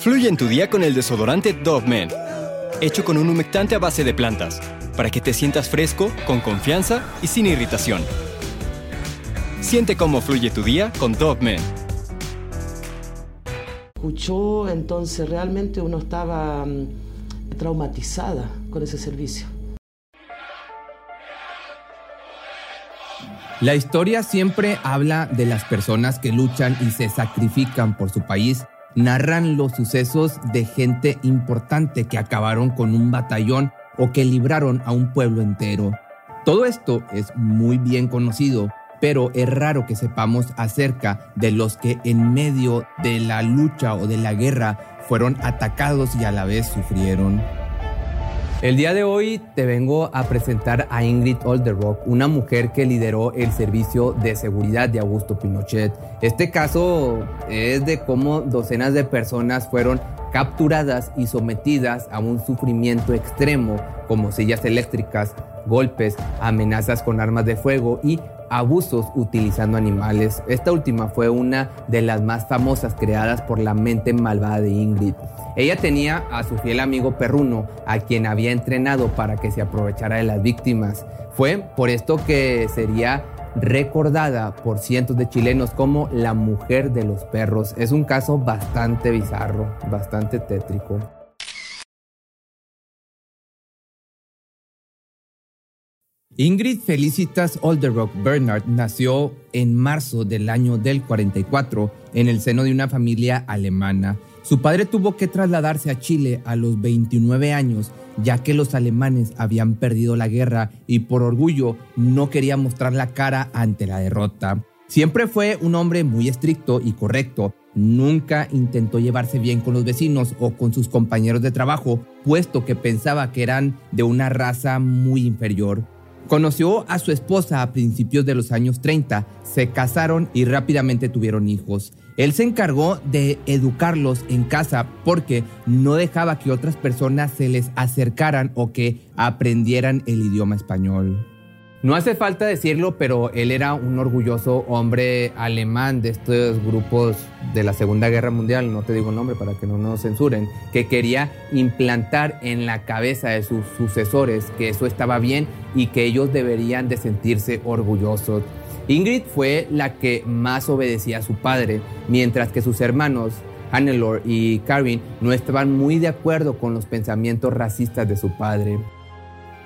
Fluye en tu día con el desodorante Dove Men, hecho con un humectante a base de plantas, para que te sientas fresco, con confianza y sin irritación. Siente cómo fluye tu día con Dove Men. Escuchó, entonces realmente uno estaba mm, traumatizada con ese servicio. La historia siempre habla de las personas que luchan y se sacrifican por su país. Narran los sucesos de gente importante que acabaron con un batallón o que libraron a un pueblo entero. Todo esto es muy bien conocido, pero es raro que sepamos acerca de los que en medio de la lucha o de la guerra fueron atacados y a la vez sufrieron. El día de hoy te vengo a presentar a Ingrid Olderock, una mujer que lideró el servicio de seguridad de Augusto Pinochet. Este caso es de cómo docenas de personas fueron capturadas y sometidas a un sufrimiento extremo como sillas eléctricas, golpes, amenazas con armas de fuego y abusos utilizando animales. Esta última fue una de las más famosas creadas por la mente malvada de Ingrid. Ella tenía a su fiel amigo perruno, a quien había entrenado para que se aprovechara de las víctimas. Fue por esto que sería recordada por cientos de chilenos como la mujer de los perros. Es un caso bastante bizarro, bastante tétrico. Ingrid Felicitas Olderock Bernard nació en marzo del año del 44 en el seno de una familia alemana. Su padre tuvo que trasladarse a Chile a los 29 años ya que los alemanes habían perdido la guerra y por orgullo no quería mostrar la cara ante la derrota. Siempre fue un hombre muy estricto y correcto. Nunca intentó llevarse bien con los vecinos o con sus compañeros de trabajo, puesto que pensaba que eran de una raza muy inferior. Conoció a su esposa a principios de los años 30, se casaron y rápidamente tuvieron hijos. Él se encargó de educarlos en casa porque no dejaba que otras personas se les acercaran o que aprendieran el idioma español. No hace falta decirlo, pero él era un orgulloso hombre alemán de estos grupos de la Segunda Guerra Mundial, no te digo nombre para que no nos censuren, que quería implantar en la cabeza de sus sucesores que eso estaba bien y que ellos deberían de sentirse orgullosos. Ingrid fue la que más obedecía a su padre, mientras que sus hermanos Hannelore y Karin no estaban muy de acuerdo con los pensamientos racistas de su padre.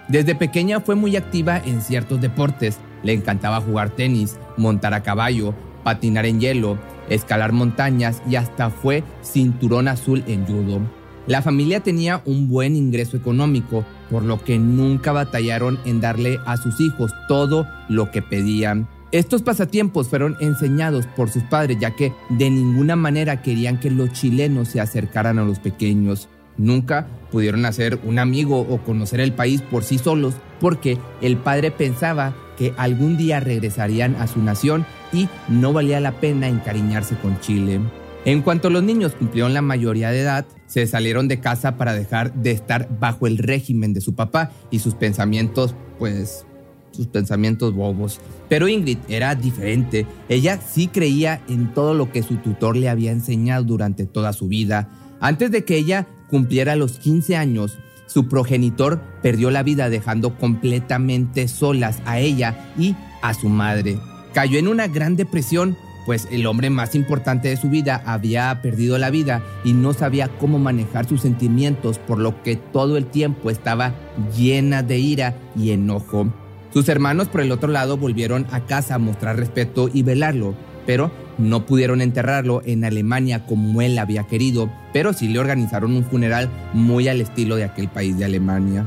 Desde pequeña fue muy activa en ciertos deportes. Le encantaba jugar tenis, montar a caballo, patinar en hielo, escalar montañas y hasta fue cinturón azul en judo. La familia tenía un buen ingreso económico, por lo que nunca batallaron en darle a sus hijos todo lo que pedían. Estos pasatiempos fueron enseñados por sus padres ya que de ninguna manera querían que los chilenos se acercaran a los pequeños. Nunca pudieron hacer un amigo o conocer el país por sí solos porque el padre pensaba que algún día regresarían a su nación y no valía la pena encariñarse con Chile. En cuanto los niños cumplieron la mayoría de edad, se salieron de casa para dejar de estar bajo el régimen de su papá y sus pensamientos, pues, sus pensamientos bobos. Pero Ingrid era diferente. Ella sí creía en todo lo que su tutor le había enseñado durante toda su vida. Antes de que ella cumpliera los 15 años, su progenitor perdió la vida dejando completamente solas a ella y a su madre. Cayó en una gran depresión, pues el hombre más importante de su vida había perdido la vida y no sabía cómo manejar sus sentimientos, por lo que todo el tiempo estaba llena de ira y enojo. Sus hermanos por el otro lado volvieron a casa a mostrar respeto y velarlo, pero no pudieron enterrarlo en Alemania como él había querido, pero sí le organizaron un funeral muy al estilo de aquel país de Alemania.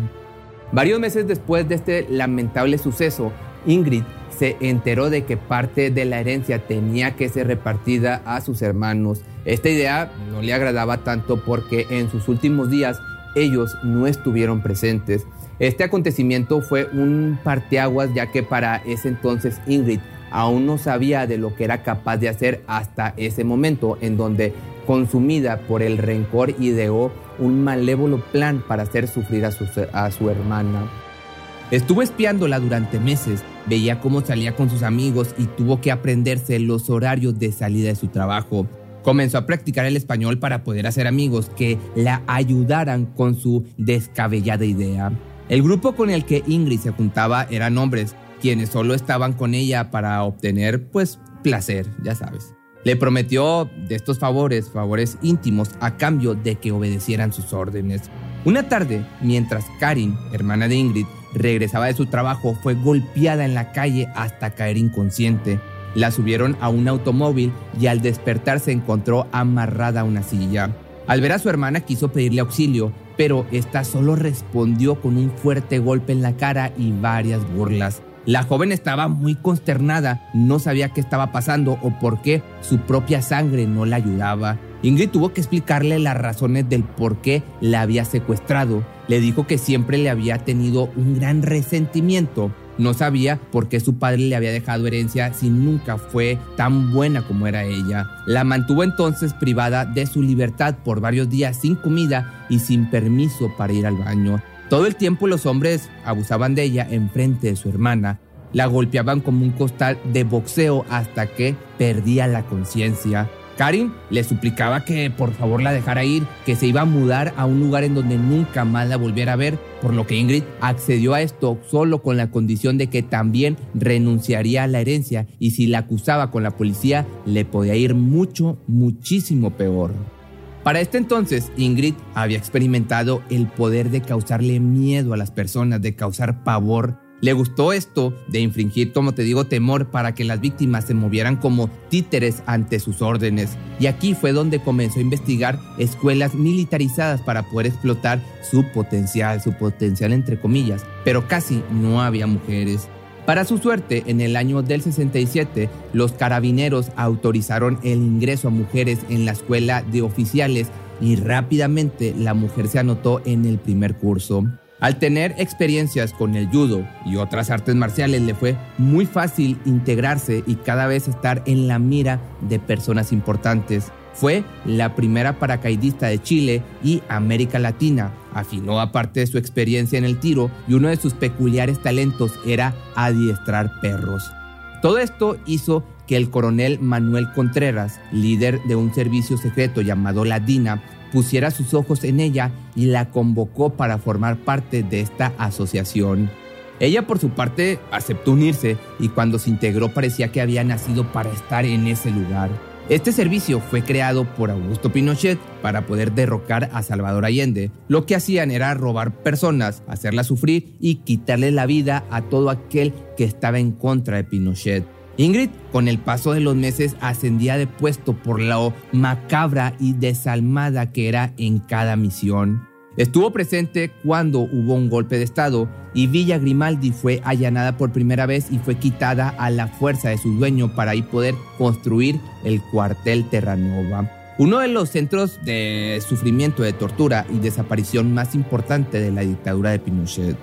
Varios meses después de este lamentable suceso, Ingrid se enteró de que parte de la herencia tenía que ser repartida a sus hermanos. Esta idea no le agradaba tanto porque en sus últimos días ellos no estuvieron presentes. Este acontecimiento fue un parteaguas ya que para ese entonces Ingrid aún no sabía de lo que era capaz de hacer hasta ese momento en donde, consumida por el rencor, ideó un malévolo plan para hacer sufrir a su, a su hermana. Estuvo espiándola durante meses, veía cómo salía con sus amigos y tuvo que aprenderse los horarios de salida de su trabajo. Comenzó a practicar el español para poder hacer amigos que la ayudaran con su descabellada idea. El grupo con el que Ingrid se juntaba eran hombres, quienes solo estaban con ella para obtener, pues, placer, ya sabes. Le prometió de estos favores, favores íntimos, a cambio de que obedecieran sus órdenes. Una tarde, mientras Karin, hermana de Ingrid, regresaba de su trabajo, fue golpeada en la calle hasta caer inconsciente. La subieron a un automóvil y al despertar se encontró amarrada a una silla. Al ver a su hermana quiso pedirle auxilio, pero esta solo respondió con un fuerte golpe en la cara y varias burlas. La joven estaba muy consternada, no sabía qué estaba pasando o por qué su propia sangre no la ayudaba. Ingrid tuvo que explicarle las razones del por qué la había secuestrado. Le dijo que siempre le había tenido un gran resentimiento. No sabía por qué su padre le había dejado herencia si nunca fue tan buena como era ella. La mantuvo entonces privada de su libertad por varios días sin comida y sin permiso para ir al baño. Todo el tiempo los hombres abusaban de ella en frente de su hermana. La golpeaban como un costal de boxeo hasta que perdía la conciencia. Karin le suplicaba que por favor la dejara ir, que se iba a mudar a un lugar en donde nunca más la volviera a ver, por lo que Ingrid accedió a esto solo con la condición de que también renunciaría a la herencia y si la acusaba con la policía le podía ir mucho, muchísimo peor. Para este entonces, Ingrid había experimentado el poder de causarle miedo a las personas, de causar pavor. Le gustó esto de infringir, como te digo, temor para que las víctimas se movieran como títeres ante sus órdenes. Y aquí fue donde comenzó a investigar escuelas militarizadas para poder explotar su potencial, su potencial entre comillas. Pero casi no había mujeres. Para su suerte, en el año del 67, los carabineros autorizaron el ingreso a mujeres en la escuela de oficiales y rápidamente la mujer se anotó en el primer curso. Al tener experiencias con el judo y otras artes marciales le fue muy fácil integrarse y cada vez estar en la mira de personas importantes. Fue la primera paracaidista de Chile y América Latina. Afinó aparte de su experiencia en el tiro y uno de sus peculiares talentos era adiestrar perros. Todo esto hizo que el coronel Manuel Contreras, líder de un servicio secreto llamado La DINA, pusiera sus ojos en ella y la convocó para formar parte de esta asociación. Ella por su parte aceptó unirse y cuando se integró parecía que había nacido para estar en ese lugar. Este servicio fue creado por Augusto Pinochet para poder derrocar a Salvador Allende. Lo que hacían era robar personas, hacerlas sufrir y quitarle la vida a todo aquel que estaba en contra de Pinochet. Ingrid, con el paso de los meses, ascendía de puesto por lo macabra y desalmada que era en cada misión. Estuvo presente cuando hubo un golpe de Estado y Villa Grimaldi fue allanada por primera vez y fue quitada a la fuerza de su dueño para ahí poder construir el cuartel Terranova. Uno de los centros de sufrimiento, de tortura y desaparición más importante de la dictadura de Pinochet.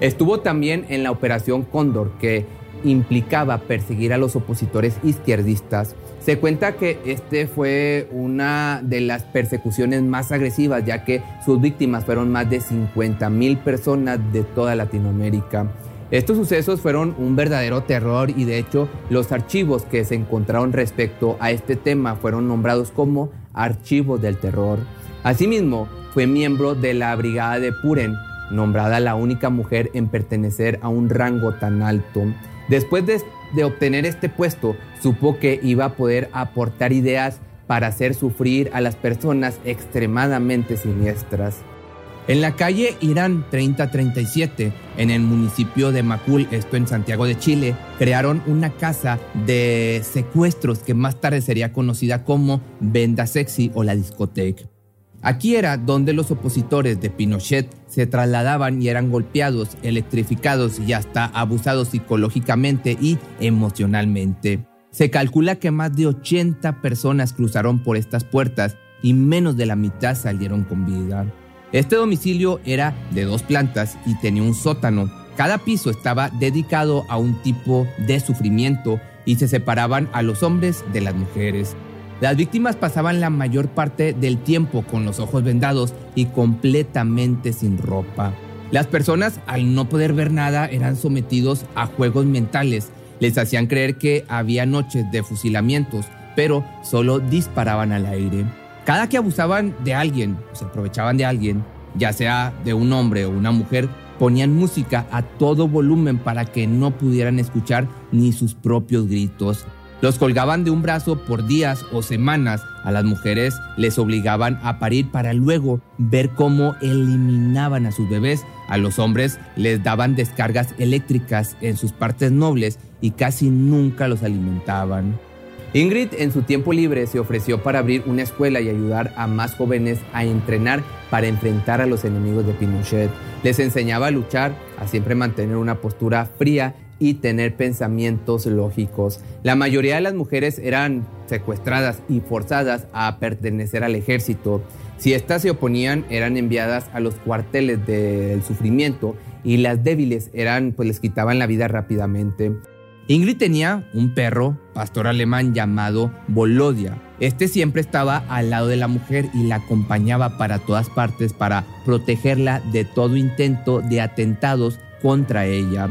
Estuvo también en la Operación Cóndor, que implicaba perseguir a los opositores izquierdistas se cuenta que este fue una de las persecuciones más agresivas, ya que sus víctimas fueron más de 50 mil personas de toda Latinoamérica. Estos sucesos fueron un verdadero terror y de hecho los archivos que se encontraron respecto a este tema fueron nombrados como archivos del terror. Asimismo, fue miembro de la Brigada de Puren, nombrada la única mujer en pertenecer a un rango tan alto. Después de obtener este puesto, supo que iba a poder aportar ideas para hacer sufrir a las personas extremadamente siniestras. En la calle Irán 3037, en el municipio de Macul, esto en Santiago de Chile, crearon una casa de secuestros que más tarde sería conocida como Venda Sexy o la discoteca. Aquí era donde los opositores de Pinochet se trasladaban y eran golpeados, electrificados y hasta abusados psicológicamente y emocionalmente. Se calcula que más de 80 personas cruzaron por estas puertas y menos de la mitad salieron con vida. Este domicilio era de dos plantas y tenía un sótano. Cada piso estaba dedicado a un tipo de sufrimiento y se separaban a los hombres de las mujeres. Las víctimas pasaban la mayor parte del tiempo con los ojos vendados y completamente sin ropa. Las personas, al no poder ver nada, eran sometidos a juegos mentales. Les hacían creer que había noches de fusilamientos, pero solo disparaban al aire. Cada que abusaban de alguien, se aprovechaban de alguien, ya sea de un hombre o una mujer, ponían música a todo volumen para que no pudieran escuchar ni sus propios gritos. Los colgaban de un brazo por días o semanas. A las mujeres les obligaban a parir para luego ver cómo eliminaban a sus bebés. A los hombres les daban descargas eléctricas en sus partes nobles y casi nunca los alimentaban. Ingrid en su tiempo libre se ofreció para abrir una escuela y ayudar a más jóvenes a entrenar para enfrentar a los enemigos de Pinochet. Les enseñaba a luchar, a siempre mantener una postura fría y tener pensamientos lógicos. La mayoría de las mujeres eran secuestradas y forzadas a pertenecer al ejército. Si éstas se oponían, eran enviadas a los cuarteles del sufrimiento y las débiles eran, pues les quitaban la vida rápidamente. Ingrid tenía un perro, pastor alemán llamado Bolodia. Este siempre estaba al lado de la mujer y la acompañaba para todas partes para protegerla de todo intento de atentados contra ella.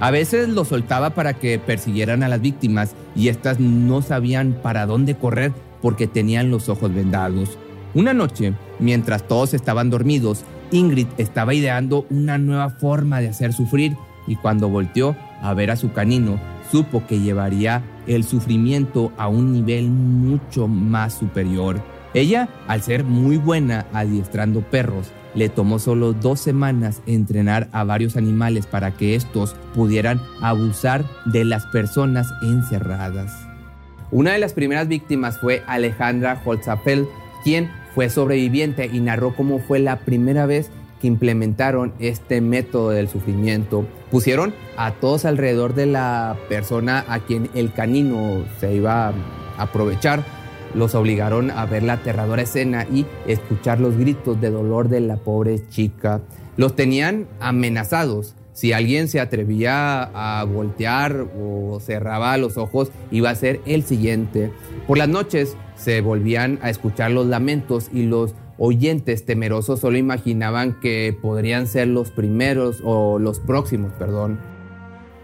A veces lo soltaba para que persiguieran a las víctimas y éstas no sabían para dónde correr porque tenían los ojos vendados. Una noche, mientras todos estaban dormidos, Ingrid estaba ideando una nueva forma de hacer sufrir y cuando volteó a ver a su canino, supo que llevaría el sufrimiento a un nivel mucho más superior. Ella, al ser muy buena adiestrando perros, le tomó solo dos semanas entrenar a varios animales para que estos pudieran abusar de las personas encerradas. Una de las primeras víctimas fue Alejandra Holzapel, quien fue sobreviviente y narró cómo fue la primera vez implementaron este método del sufrimiento. Pusieron a todos alrededor de la persona a quien el canino se iba a aprovechar. Los obligaron a ver la aterradora escena y escuchar los gritos de dolor de la pobre chica. Los tenían amenazados. Si alguien se atrevía a voltear o cerraba los ojos, iba a ser el siguiente. Por las noches se volvían a escuchar los lamentos y los oyentes temerosos solo imaginaban que podrían ser los primeros o los próximos, perdón.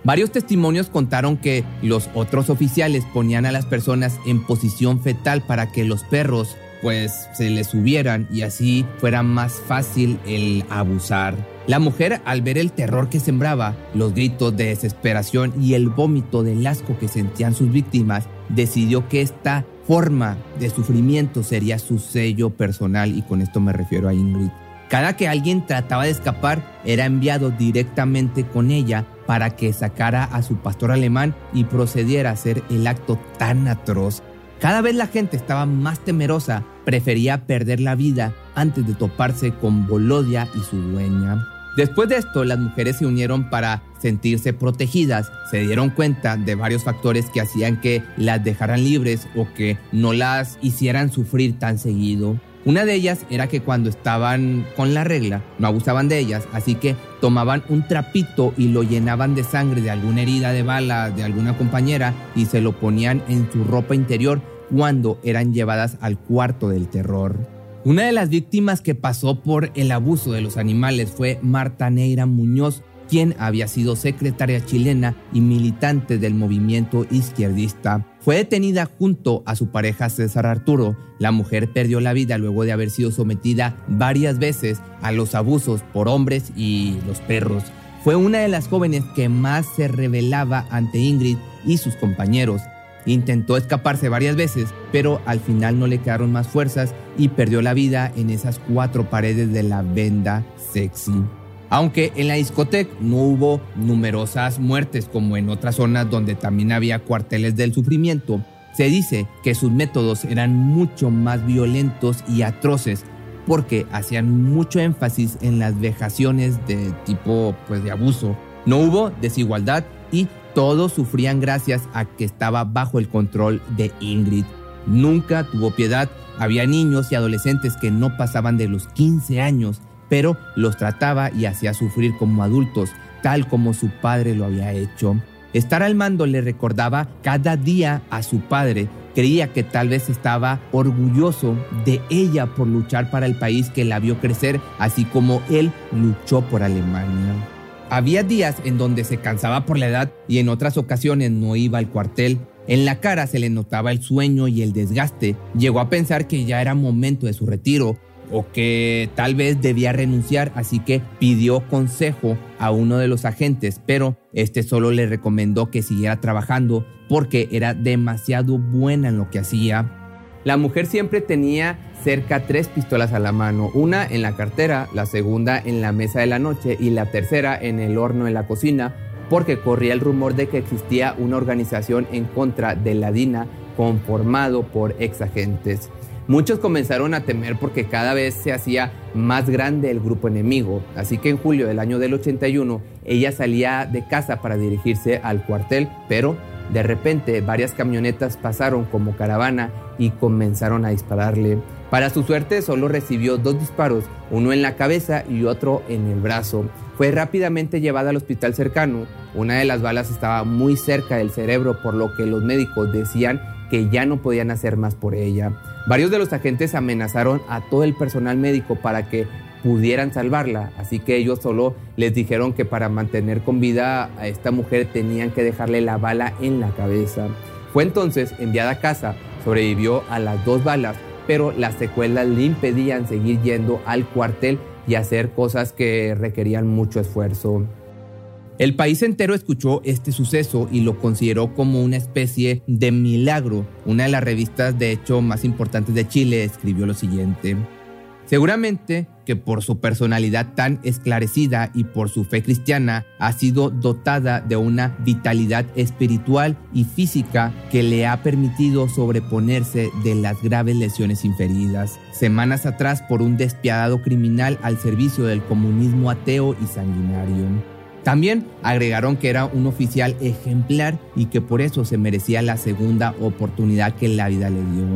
Varios testimonios contaron que los otros oficiales ponían a las personas en posición fetal para que los perros pues se les subieran y así fuera más fácil el abusar. La mujer al ver el terror que sembraba, los gritos de desesperación y el vómito del asco que sentían sus víctimas, decidió que esta forma de sufrimiento sería su sello personal y con esto me refiero a Ingrid. Cada que alguien trataba de escapar, era enviado directamente con ella para que sacara a su pastor alemán y procediera a hacer el acto tan atroz. Cada vez la gente estaba más temerosa, prefería perder la vida antes de toparse con Bolodia y su dueña. Después de esto, las mujeres se unieron para sentirse protegidas. Se dieron cuenta de varios factores que hacían que las dejaran libres o que no las hicieran sufrir tan seguido. Una de ellas era que cuando estaban con la regla no abusaban de ellas, así que tomaban un trapito y lo llenaban de sangre de alguna herida de bala de alguna compañera y se lo ponían en su ropa interior cuando eran llevadas al cuarto del terror. Una de las víctimas que pasó por el abuso de los animales fue Marta Neira Muñoz, quien había sido secretaria chilena y militante del movimiento izquierdista. Fue detenida junto a su pareja César Arturo. La mujer perdió la vida luego de haber sido sometida varias veces a los abusos por hombres y los perros. Fue una de las jóvenes que más se rebelaba ante Ingrid y sus compañeros. Intentó escaparse varias veces, pero al final no le quedaron más fuerzas y perdió la vida en esas cuatro paredes de la venda sexy. Aunque en la discoteca no hubo numerosas muertes como en otras zonas donde también había cuarteles del sufrimiento, se dice que sus métodos eran mucho más violentos y atroces porque hacían mucho énfasis en las vejaciones de tipo pues de abuso. No hubo desigualdad y todos sufrían gracias a que estaba bajo el control de Ingrid. Nunca tuvo piedad. Había niños y adolescentes que no pasaban de los 15 años, pero los trataba y hacía sufrir como adultos, tal como su padre lo había hecho. Estar al mando le recordaba cada día a su padre. Creía que tal vez estaba orgulloso de ella por luchar para el país que la vio crecer, así como él luchó por Alemania. Había días en donde se cansaba por la edad y en otras ocasiones no iba al cuartel. En la cara se le notaba el sueño y el desgaste. Llegó a pensar que ya era momento de su retiro o que tal vez debía renunciar, así que pidió consejo a uno de los agentes, pero este solo le recomendó que siguiera trabajando porque era demasiado buena en lo que hacía. La mujer siempre tenía cerca tres pistolas a la mano, una en la cartera, la segunda en la mesa de la noche y la tercera en el horno en la cocina, porque corría el rumor de que existía una organización en contra de la DINA conformado por ex agentes. Muchos comenzaron a temer porque cada vez se hacía más grande el grupo enemigo, así que en julio del año del 81 ella salía de casa para dirigirse al cuartel, pero de repente varias camionetas pasaron como caravana y comenzaron a dispararle. Para su suerte solo recibió dos disparos, uno en la cabeza y otro en el brazo. Fue rápidamente llevada al hospital cercano. Una de las balas estaba muy cerca del cerebro, por lo que los médicos decían que ya no podían hacer más por ella. Varios de los agentes amenazaron a todo el personal médico para que pudieran salvarla, así que ellos solo les dijeron que para mantener con vida a esta mujer tenían que dejarle la bala en la cabeza. Fue entonces enviada a casa, sobrevivió a las dos balas, pero las secuelas le impedían seguir yendo al cuartel y hacer cosas que requerían mucho esfuerzo. El país entero escuchó este suceso y lo consideró como una especie de milagro. Una de las revistas de hecho más importantes de Chile escribió lo siguiente. Seguramente que por su personalidad tan esclarecida y por su fe cristiana ha sido dotada de una vitalidad espiritual y física que le ha permitido sobreponerse de las graves lesiones inferidas, semanas atrás por un despiadado criminal al servicio del comunismo ateo y sanguinario. También agregaron que era un oficial ejemplar y que por eso se merecía la segunda oportunidad que la vida le dio.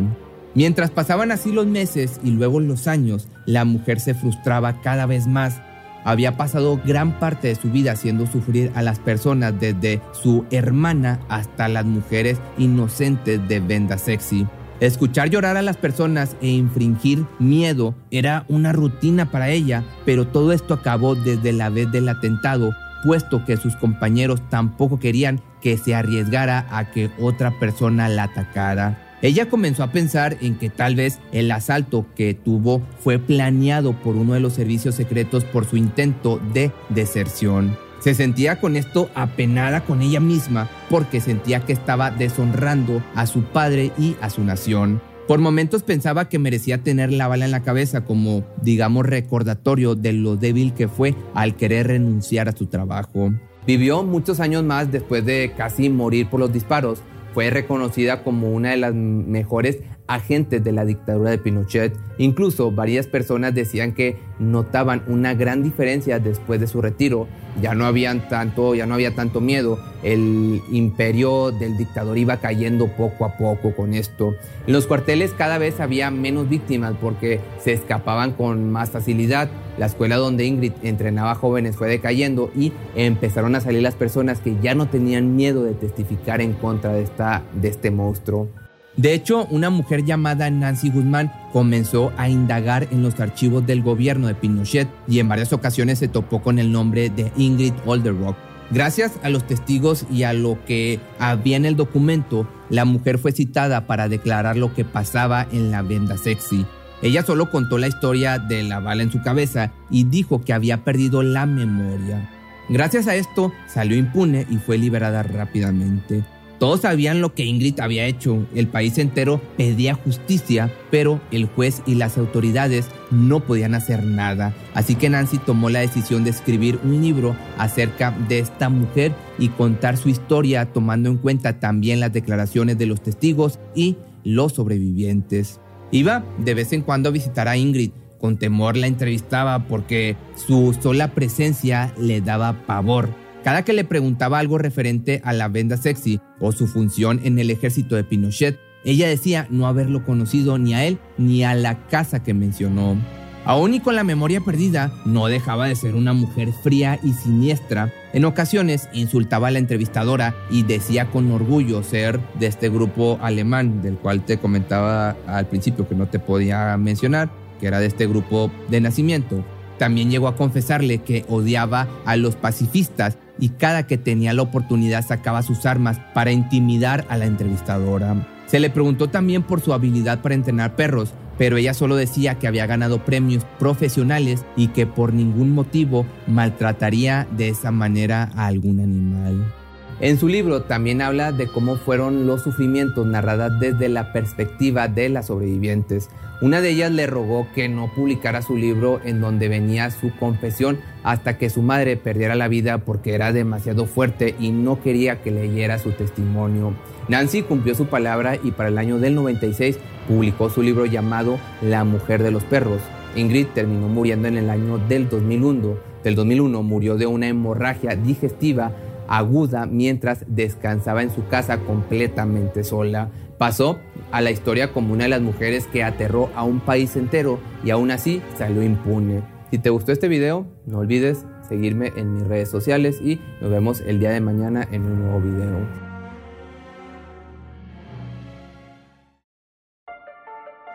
Mientras pasaban así los meses y luego los años, la mujer se frustraba cada vez más. Había pasado gran parte de su vida haciendo sufrir a las personas desde su hermana hasta las mujeres inocentes de Venda Sexy. Escuchar llorar a las personas e infringir miedo era una rutina para ella, pero todo esto acabó desde la vez del atentado puesto que sus compañeros tampoco querían que se arriesgara a que otra persona la atacara. Ella comenzó a pensar en que tal vez el asalto que tuvo fue planeado por uno de los servicios secretos por su intento de deserción. Se sentía con esto apenada con ella misma porque sentía que estaba deshonrando a su padre y a su nación. Por momentos pensaba que merecía tener la bala en la cabeza como, digamos, recordatorio de lo débil que fue al querer renunciar a su trabajo. Vivió muchos años más después de casi morir por los disparos. Fue reconocida como una de las mejores agentes de la dictadura de Pinochet. Incluso varias personas decían que notaban una gran diferencia después de su retiro. Ya no, habían tanto, ya no había tanto miedo. El imperio del dictador iba cayendo poco a poco con esto. En los cuarteles cada vez había menos víctimas porque se escapaban con más facilidad. La escuela donde Ingrid entrenaba jóvenes fue decayendo y empezaron a salir las personas que ya no tenían miedo de testificar en contra de, esta, de este monstruo. De hecho, una mujer llamada Nancy Guzmán comenzó a indagar en los archivos del gobierno de Pinochet y en varias ocasiones se topó con el nombre de Ingrid Olderock. Gracias a los testigos y a lo que había en el documento, la mujer fue citada para declarar lo que pasaba en la venda sexy. Ella solo contó la historia de la bala en su cabeza y dijo que había perdido la memoria. Gracias a esto, salió impune y fue liberada rápidamente. Todos sabían lo que Ingrid había hecho, el país entero pedía justicia, pero el juez y las autoridades no podían hacer nada. Así que Nancy tomó la decisión de escribir un libro acerca de esta mujer y contar su historia tomando en cuenta también las declaraciones de los testigos y los sobrevivientes. Iba de vez en cuando a visitar a Ingrid, con temor la entrevistaba porque su sola presencia le daba pavor. Cada que le preguntaba algo referente a la venda sexy o su función en el ejército de Pinochet, ella decía no haberlo conocido ni a él ni a la casa que mencionó. Aún y con la memoria perdida, no dejaba de ser una mujer fría y siniestra. En ocasiones insultaba a la entrevistadora y decía con orgullo ser de este grupo alemán del cual te comentaba al principio que no te podía mencionar, que era de este grupo de nacimiento. También llegó a confesarle que odiaba a los pacifistas y cada que tenía la oportunidad sacaba sus armas para intimidar a la entrevistadora. Se le preguntó también por su habilidad para entrenar perros, pero ella solo decía que había ganado premios profesionales y que por ningún motivo maltrataría de esa manera a algún animal. En su libro también habla de cómo fueron los sufrimientos narradas desde la perspectiva de las sobrevivientes. Una de ellas le rogó que no publicara su libro en donde venía su confesión hasta que su madre perdiera la vida porque era demasiado fuerte y no quería que leyera su testimonio. Nancy cumplió su palabra y para el año del 96 publicó su libro llamado La mujer de los perros. Ingrid terminó muriendo en el año del 2001. Del 2001 murió de una hemorragia digestiva aguda mientras descansaba en su casa completamente sola. Pasó a la historia como una de las mujeres que aterró a un país entero y aún así salió impune. Si te gustó este video, no olvides seguirme en mis redes sociales y nos vemos el día de mañana en un nuevo video.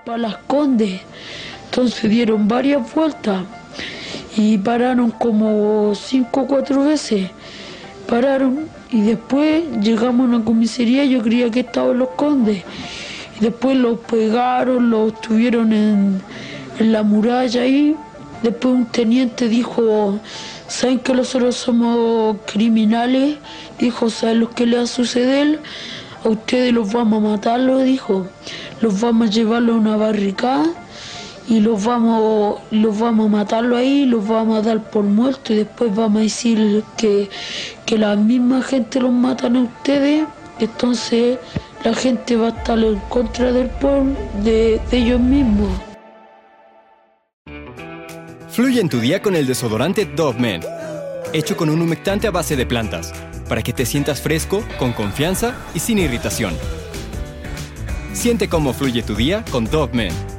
Para las Condes, entonces dieron varias vueltas y pararon como cinco o cuatro veces pararon y después llegamos a una comisaría, yo creía que estaban los condes. Y después los pegaron, los tuvieron en, la muralla ahí. Después un teniente dijo, ¿saben que nosotros somos criminales? Dijo, ¿saben lo que le va a suceder? A ustedes los vamos a matar, lo dijo. Los vamos a llevarlo a una barricada y los vamos, los vamos a matarlo ahí, los vamos a dar por muertos y después vamos a decir que, que la misma gente los matan a ustedes, entonces la gente va a estar en contra del pueblo, de, ellos mismos. Fluye en tu día con el desodorante Dove Men, hecho con un humectante a base de plantas, para que te sientas fresco, con confianza y sin irritación. Siente cómo fluye tu día con Dove Men.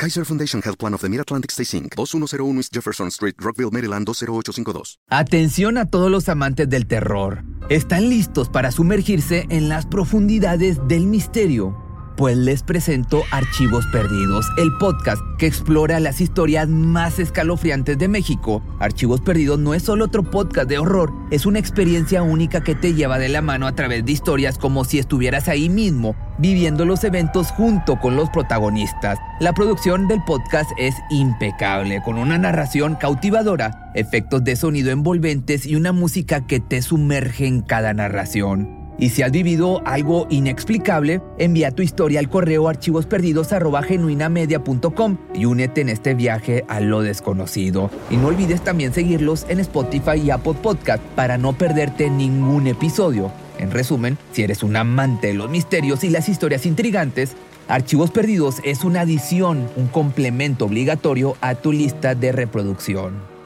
Kaiser Foundation Health Plan of the Mid-Atlantic Stay Inc. 2101 East Jefferson Street, Rockville, Maryland 20852. Atención a todos los amantes del terror. ¿Están listos para sumergirse en las profundidades del misterio? Pues les presento Archivos Perdidos, el podcast que explora las historias más escalofriantes de México. Archivos Perdidos no es solo otro podcast de horror, es una experiencia única que te lleva de la mano a través de historias como si estuvieras ahí mismo, viviendo los eventos junto con los protagonistas. La producción del podcast es impecable, con una narración cautivadora, efectos de sonido envolventes y una música que te sumerge en cada narración. Y si has vivido algo inexplicable, envía tu historia al correo archivosperdidos.genuinamedia.com y únete en este viaje a lo desconocido. Y no olvides también seguirlos en Spotify y Apple Podcast para no perderte ningún episodio. En resumen, si eres un amante de los misterios y las historias intrigantes, Archivos Perdidos es una adición, un complemento obligatorio a tu lista de reproducción.